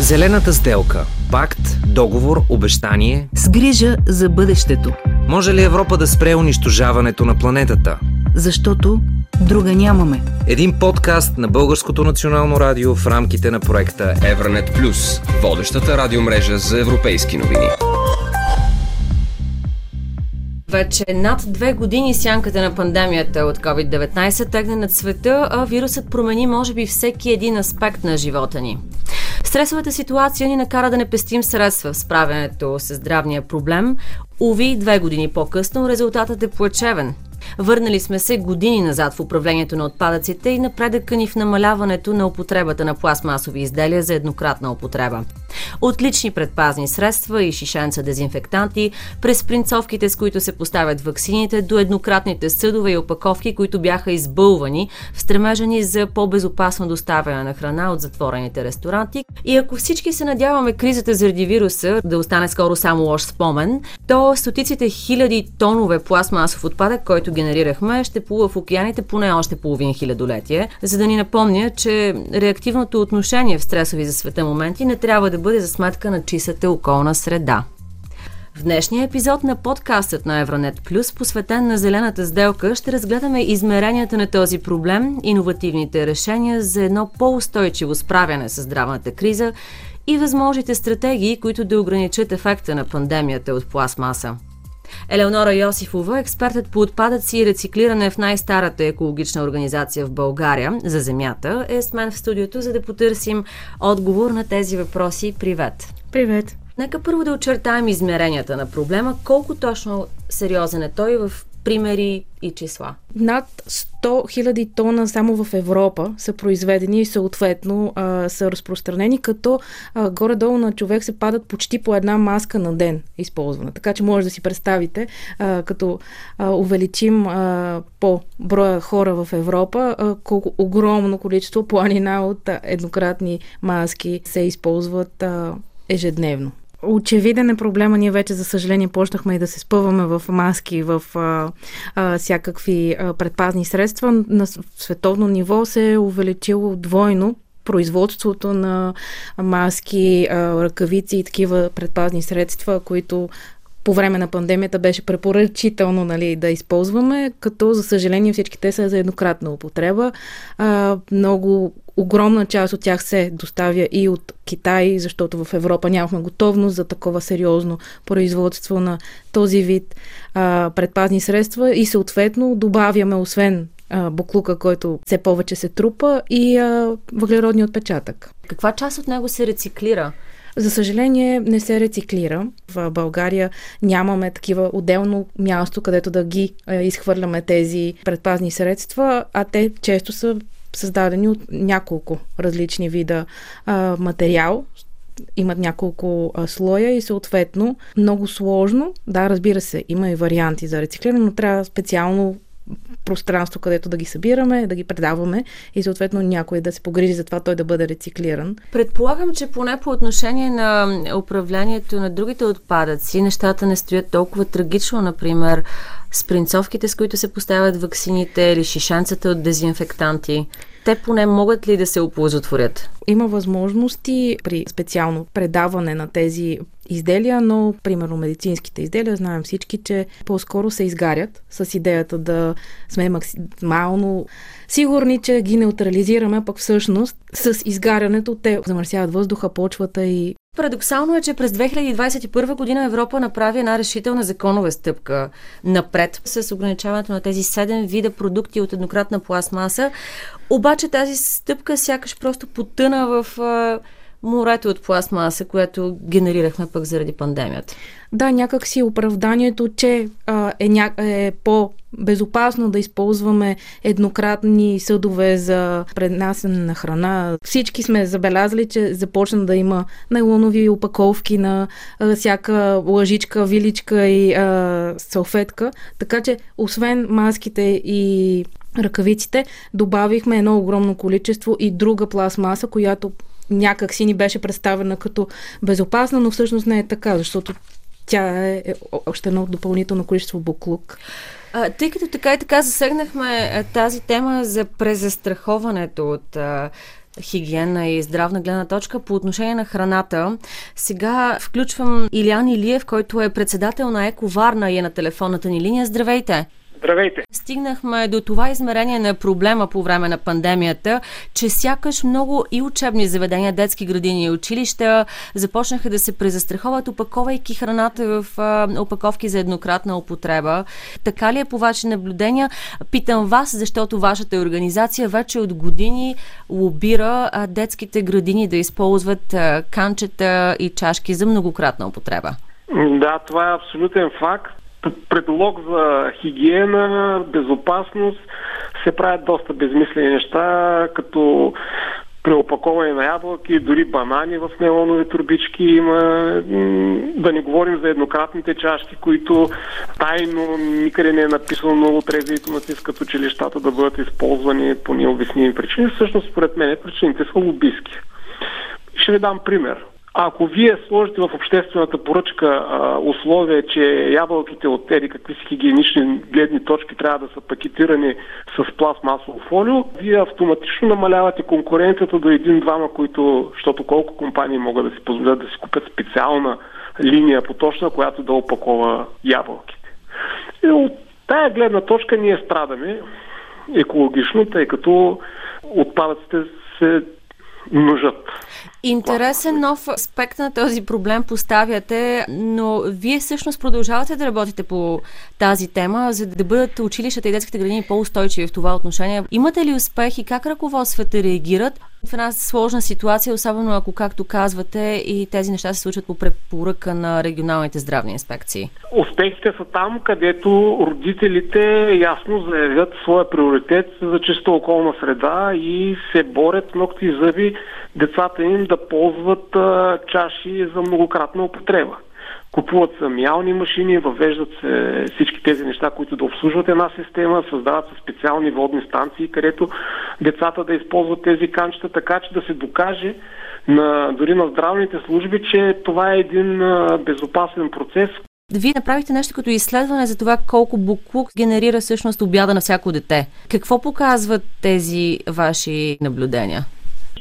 Зелената сделка. Пакт, договор, обещание. С грижа за бъдещето. Може ли Европа да спре унищожаването на планетата? Защото друга нямаме. Един подкаст на Българското национално радио в рамките на проекта Евранет Плюс, водещата радиомрежа за европейски новини. Вече над две години сянката на пандемията от COVID-19 тегне над света, а вирусът промени може би всеки един аспект на живота ни. Стресовата ситуация ни накара да не пестим средства в справянето с здравния проблем. Уви, две години по-късно резултатът е плачевен. Върнали сме се години назад в управлението на отпадъците и напредъка ни в намаляването на употребата на пластмасови изделия за еднократна употреба. От лични предпазни средства и шишенца дезинфектанти, през принцовките, с които се поставят ваксините, до еднократните съдове и опаковки, които бяха избълвани в стремежа ни за по-безопасно доставяне на храна от затворените ресторанти. И ако всички се надяваме кризата заради вируса да остане скоро само лош спомен, то стотиците хиляди тонове пластмасов отпадък, който генерирахме, ще плува в океаните поне още половин хилядолетие, за да ни напомня, че реактивното отношение в стресови за света моменти не трябва да бъде за сметка на чистата околна среда. В днешния епизод на подкастът на Евронет Плюс, посветен на зелената сделка, ще разгледаме измеренията на този проблем, иновативните решения за едно по-устойчиво справяне с здравната криза и възможните стратегии, които да ограничат ефекта на пандемията от пластмаса. Елеонора Йосифова, експертът по отпадъци и рециклиране в най-старата екологична организация в България за земята, е с мен в студиото, за да потърсим отговор на тези въпроси. Привет! Привет! Нека първо да очертаем измеренията на проблема. Колко точно сериозен е той в примери и числа? Над 100 хиляди тона само в Европа са произведени и съответно а, са разпространени, като а, горе-долу на човек се падат почти по една маска на ден използвана. Така че може да си представите, а, като а, увеличим а, по броя хора в Европа, а, колко огромно количество планина от а, еднократни маски се използват а, ежедневно. Очевиден е проблема. Ние вече, за съжаление, почнахме и да се спъваме в маски, в а, а, всякакви а, предпазни средства. На световно ниво се е увеличило двойно производството на маски, ръкавици и такива предпазни средства, които по време на пандемията беше препоръчително нали, да използваме, като за съжаление всички те са за еднократна употреба. А, много огромна част от тях се доставя и от Китай, защото в Европа нямахме готовност за такова сериозно производство на този вид а, предпазни средства и съответно добавяме освен а, буклука, който все повече се трупа и а, въглеродния отпечатък. Каква част от него се рециклира? За съжаление не се рециклира. В България нямаме такива отделно място, където да ги е, изхвърляме тези предпазни средства, а те често са създадени от няколко различни вида а, материал, имат няколко а, слоя и съответно много сложно. Да, разбира се, има и варианти за рециклиране, но трябва специално пространство, където да ги събираме, да ги предаваме и съответно някой да се погрижи за това той да бъде рециклиран. Предполагам, че поне по отношение на управлението на другите отпадъци, нещата не стоят толкова трагично, например, спринцовките, с които се поставят ваксините или шишанцата от дезинфектанти те поне могат ли да се оползотворят? Има възможности при специално предаване на тези изделия, но примерно медицинските изделия, знаем всички, че по-скоро се изгарят с идеята да сме максимално сигурни, че ги неутрализираме, пък всъщност с изгарянето те замърсяват въздуха, почвата и Парадоксално е, че през 2021 година Европа направи една решителна законова стъпка напред с ограничаването на тези 7 вида продукти от еднократна пластмаса. Обаче тази стъпка сякаш просто потъна в морето от пластмаса, което генерирахме пък заради пандемията. Да, някак си оправданието, че а, е, ня... е по-безопасно да използваме еднократни съдове за пренасене на храна. Всички сме забелязали, че започна да има найлонови опаковки на а, всяка лъжичка, виличка и а, салфетка. Така че, освен маските и ръкавиците, добавихме едно огромно количество и друга пластмаса, която някак си ни беше представена като безопасна, но всъщност не е така, защото тя е, е още едно допълнително количество буклук. А, тъй като така и така засегнахме тази тема за презастраховането от а, хигиена и здравна гледна точка по отношение на храната. Сега включвам Илян Илиев, който е председател на Еко Варна и е на телефонната ни линия. Здравейте! Здравейте! Стигнахме до това измерение на проблема по време на пандемията, че сякаш много и учебни заведения, детски градини и училища започнаха да се презастраховат, опаковайки храната в опаковки за еднократна употреба. Така ли е по ваше наблюдения? Питам вас, защото вашата организация вече от години лобира детските градини да използват канчета и чашки за многократна употреба. Да, това е абсолютен факт предлог за хигиена, безопасност се правят доста безмислени неща, като преопаковане на ябълки, дори банани в нейлонови турбички има. Да не говорим за еднократните чашки, които тайно никъде не е написано много трезвите натискат училищата да бъдат използвани по необясними причини. Всъщност, според мен, причините са лобистки. Ще ви дам пример. Ако вие сложите в обществената поръчка а, условие, че ябълките от тези какви си хигиенични гледни точки трябва да са пакетирани с пластмасово фолио, вие автоматично намалявате конкуренцията до един-двама, които, защото колко компании могат да си позволят да си купят специална линия поточна, която да опакова ябълките. И от тая гледна точка ние страдаме екологично, тъй като отпадъците се множат. Интересен нов аспект на този проблем поставяте, но вие всъщност продължавате да работите по тази тема, за да бъдат училищата и детските градини по-устойчиви в това отношение. Имате ли успех и как ръководствата реагират в една сложна ситуация, особено ако, както казвате, и тези неща се случват по препоръка на регионалните здравни инспекции? Успехите са там, където родителите ясно заявят своя приоритет за чиста околна среда и се борят ногти и зъби децата им да ползват а, чаши за многократна употреба. Купуват се миални машини, въвеждат се всички тези неща, които да обслужват една система, създават се специални водни станции, където децата да използват тези канчета, така че да се докаже на, дори на здравните служби, че това е един а, безопасен процес, вие направихте нещо като изследване за това колко буклук генерира всъщност обяда на всяко дете. Какво показват тези ваши наблюдения?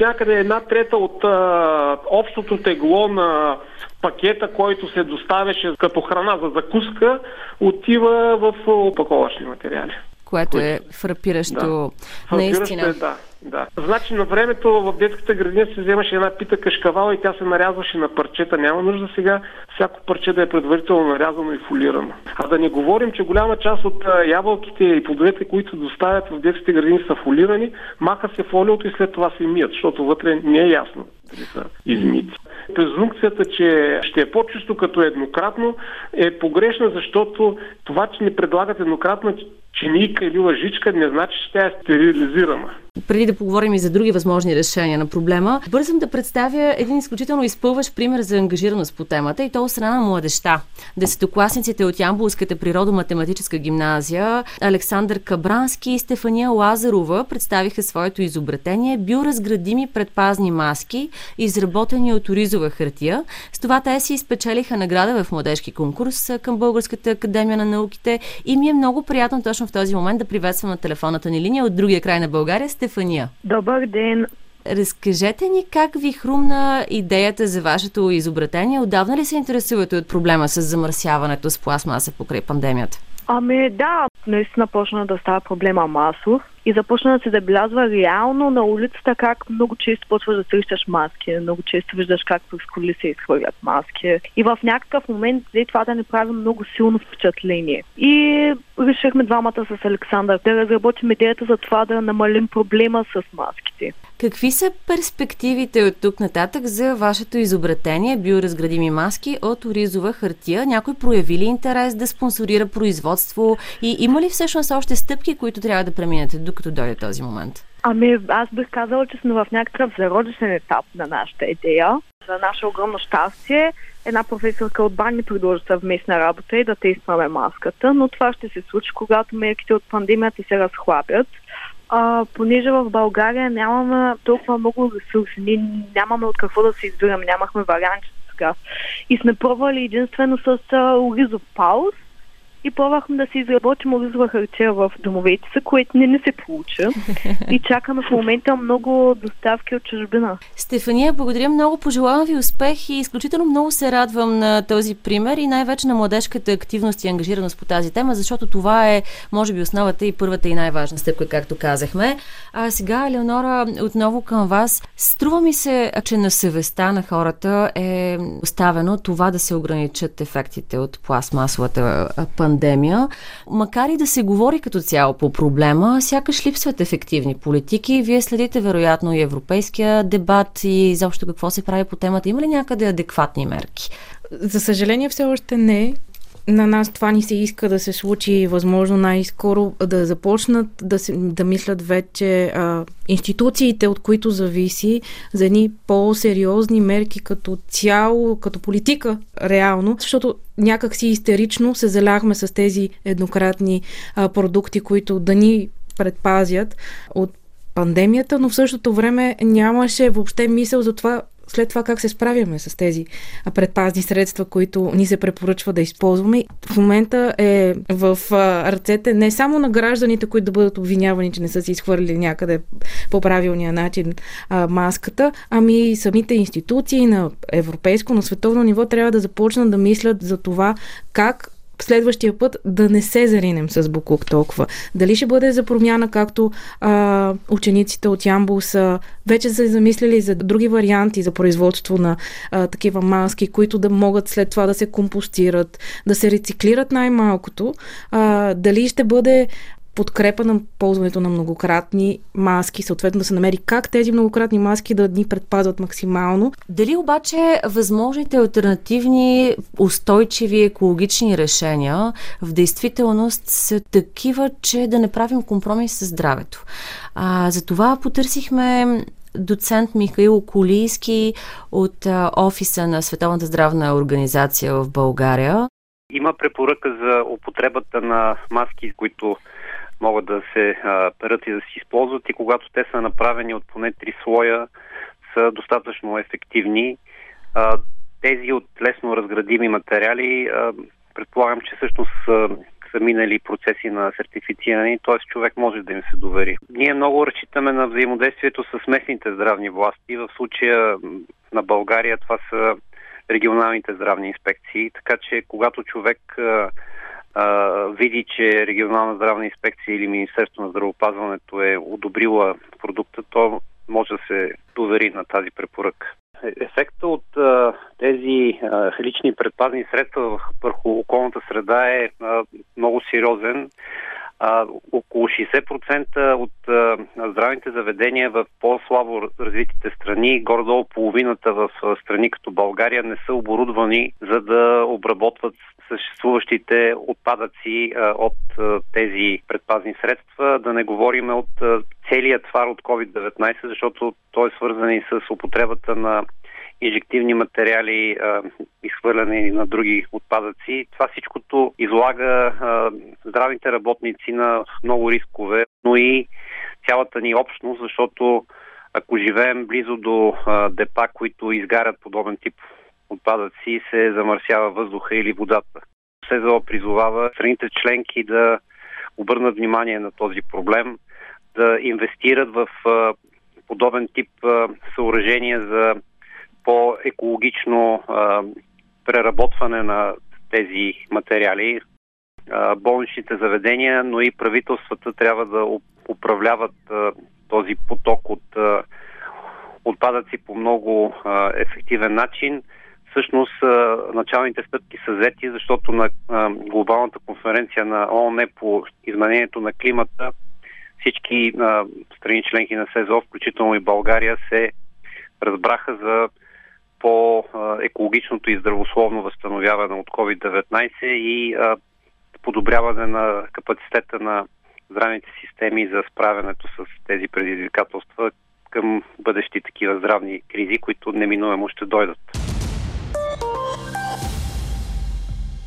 Някъде една трета от а, общото тегло на пакета, който се доставяше като храна за закуска, отива в опаковъчни материали. Което е фрапиращо да. наистина. Фрапиращо е, да. Да. Значи на времето в детската градина се вземаше една пита кашкавала и тя се нарязваше на парчета. Няма нужда сега всяко парче да е предварително нарязано и фолирано. А да не говорим, че голяма част от ябълките и плодовете, които доставят в детските градини са фолирани, маха се фолиото и след това се мият, защото вътре не е ясно дали са измити. Презумпцията, че ще е по-чисто като еднократно е погрешна, защото това, че ни предлагат еднократна чиника или лъжичка, не значи, че тя е стерилизирана. Преди да поговорим и за други възможни решения на проблема, бързам да представя един изключително изпълващ пример за ангажираност по темата и то от страна на младеща. Десетокласниците от Ямбулската природо-математическа гимназия Александър Кабрански и Стефания Лазарова представиха своето изобретение биоразградими предпазни маски, изработени от оризова хартия. С това те си изпечелиха награда в младежки конкурс към Българската академия на науките и ми е много приятно точно в този момент да приветствам на телефонната ни линия от другия край на България. Добър ден! Разкажете ни как ви хрумна идеята за вашето изобретение. Отдавна ли се интересувате от проблема с замърсяването с пластмаса покрай пандемията? Ами да, наистина почна да става проблема масов и започна да се забелязва реално на улицата как много често почваш да срещаш маски, много често виждаш как през коли се изхвърлят маски. И в някакъв момент взе това да не прави много силно впечатление. И решихме двамата с Александър да разработим идеята за това да намалим проблема с маските. Какви са перспективите от тук нататък за вашето изобретение биоразградими маски от оризова хартия? Някой прояви ли интерес да спонсорира производство и има ли всъщност още стъпки, които трябва да преминете докато дойде този момент? Ами, аз бих казала, че сме в някакъв зародишен етап на нашата идея. За наше огромно щастие, една професорка от Бан ни предложи съвместна работа и да тестваме маската, но това ще се случи, когато мерките от пандемията се разхлабят а, понеже в България нямаме толкова много ресурси, ние нямаме от какво да се избираме, нямахме варианти сега. И сме пробвали единствено с оризов пауз и пробвахме да си изработим озова хартия в домовете си, което не ни се получи. И чакаме в момента много доставки от чужбина. Стефания, благодаря много, пожелавам ви успех и изключително много се радвам на този пример и най-вече на младежката активност и ангажираност по тази тема, защото това е, може би, основата и първата и най-важна стъпка, както казахме. А сега, Елеонора, отново към вас. Струва ми се, че на съвестта на хората е оставено това да се ограничат ефектите от пластмасовата пандемия. Макар и да се говори като цяло по проблема, сякаш липсват ефективни политики. Вие следите вероятно и европейския дебат и изобщо какво се прави по темата. Има ли някъде адекватни мерки? За съжаление все още не на нас това ни се иска да се случи възможно най-скоро да започнат да, се, да мислят вече а, институциите, от които зависи за едни по-сериозни мерки като цяло, като политика реално, защото някак си истерично се заляхме с тези еднократни а, продукти, които да ни предпазят от пандемията, но в същото време нямаше въобще мисъл за това след това как се справяме с тези предпазни средства, които ни се препоръчва да използваме. В момента е в ръцете не само на гражданите, които да бъдат обвинявани, че не са си изхвърлили някъде по правилния начин а, маската, ами и самите институции на европейско, на световно ниво трябва да започнат да мислят за това как следващия път да не се заринем с Букук толкова. Дали ще бъде за промяна, както а, учениците от Ямбул са вече се замислили за други варианти за производство на а, такива маски, които да могат след това да се компостират, да се рециклират най-малкото. А, дали ще бъде подкрепа на ползването на многократни маски, съответно да се намери как тези многократни маски да ни предпазват максимално. Дали обаче възможните альтернативни, устойчиви, екологични решения в действителност са такива, че да не правим компромис с здравето? А, затова потърсихме доцент Михаил Колийски от а, офиса на Световната здравна организация в България. Има препоръка за употребата на маски, които могат да се перат и да се използват и когато те са направени от поне три слоя са достатъчно ефективни. Тези от лесно разградими материали предполагам, че всъщност са, са минали процеси на сертифициране, т.е. човек може да им се довери. Ние много разчитаме на взаимодействието с местните здравни власти. В случая на България това са регионалните здравни инспекции, така че когато човек а, види, че регионална здравна инспекция или Министерство на здравеопазването е одобрила продукта, то може да се довери на тази препоръка. Ефекта от а, тези а, лични предпазни средства върху околната среда е а, много сериозен. А, около 60% от а, здравните заведения в по-слабо развитите страни, горе-долу половината в страни като България, не са оборудвани за да обработват съществуващите отпадъци от тези предпазни средства. Да не говорим от а, целият твар от COVID-19, защото той е свързан и с употребата на инжективни материали, изхвърляне на други отпадъци. Това всичкото излага здравните работници на много рискове, но и цялата ни общност, защото ако живеем близо до депа, които изгарят подобен тип отпадъци, се замърсява въздуха или водата. СЗО призовава страните членки да обърнат внимание на този проблем, да инвестират в подобен тип съоръжения за по-екологично преработване на тези материали. Болничните заведения, но и правителствата трябва да управляват този поток от отпадъци по много ефективен начин. Всъщност началните стъпки са взети, защото на глобалната конференция на ООН по изменението на климата всички страни членки на СЕЗО, включително и България, се разбраха за по-екологичното и здравословно възстановяване от COVID-19 и подобряване на капацитета на здравните системи за справянето с тези предизвикателства към бъдещи такива здравни кризи, които неминуемо ще дойдат.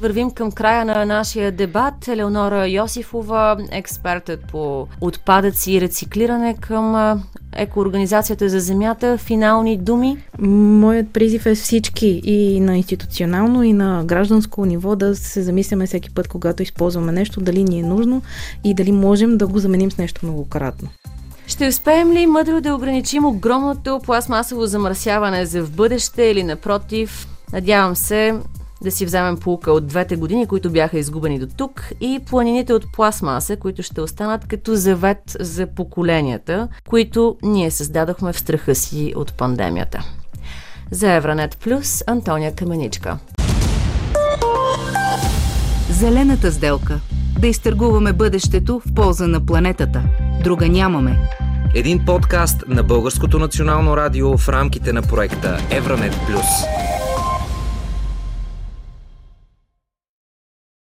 Вървим към края на нашия дебат. Елеонора Йосифова, експертът по отпадъци и рециклиране към Екоорганизацията за земята. Финални думи? Моят призив е всички и на институционално, и на гражданско ниво да се замисляме всеки път, когато използваме нещо, дали ни е нужно и дали можем да го заменим с нещо многократно. Ще успеем ли мъдро да ограничим огромното пластмасово замърсяване за в бъдеще или напротив? Надявам се да си вземем полука от двете години, които бяха изгубени до тук и планините от пластмаса, които ще останат като завет за поколенията, които ние създадохме в страха си от пандемията. За Евранет Плюс, Антония Каменичка. Зелената сделка. Да изтъргуваме бъдещето в полза на планетата. Друга нямаме. Един подкаст на Българското национално радио в рамките на проекта Евранет Плюс.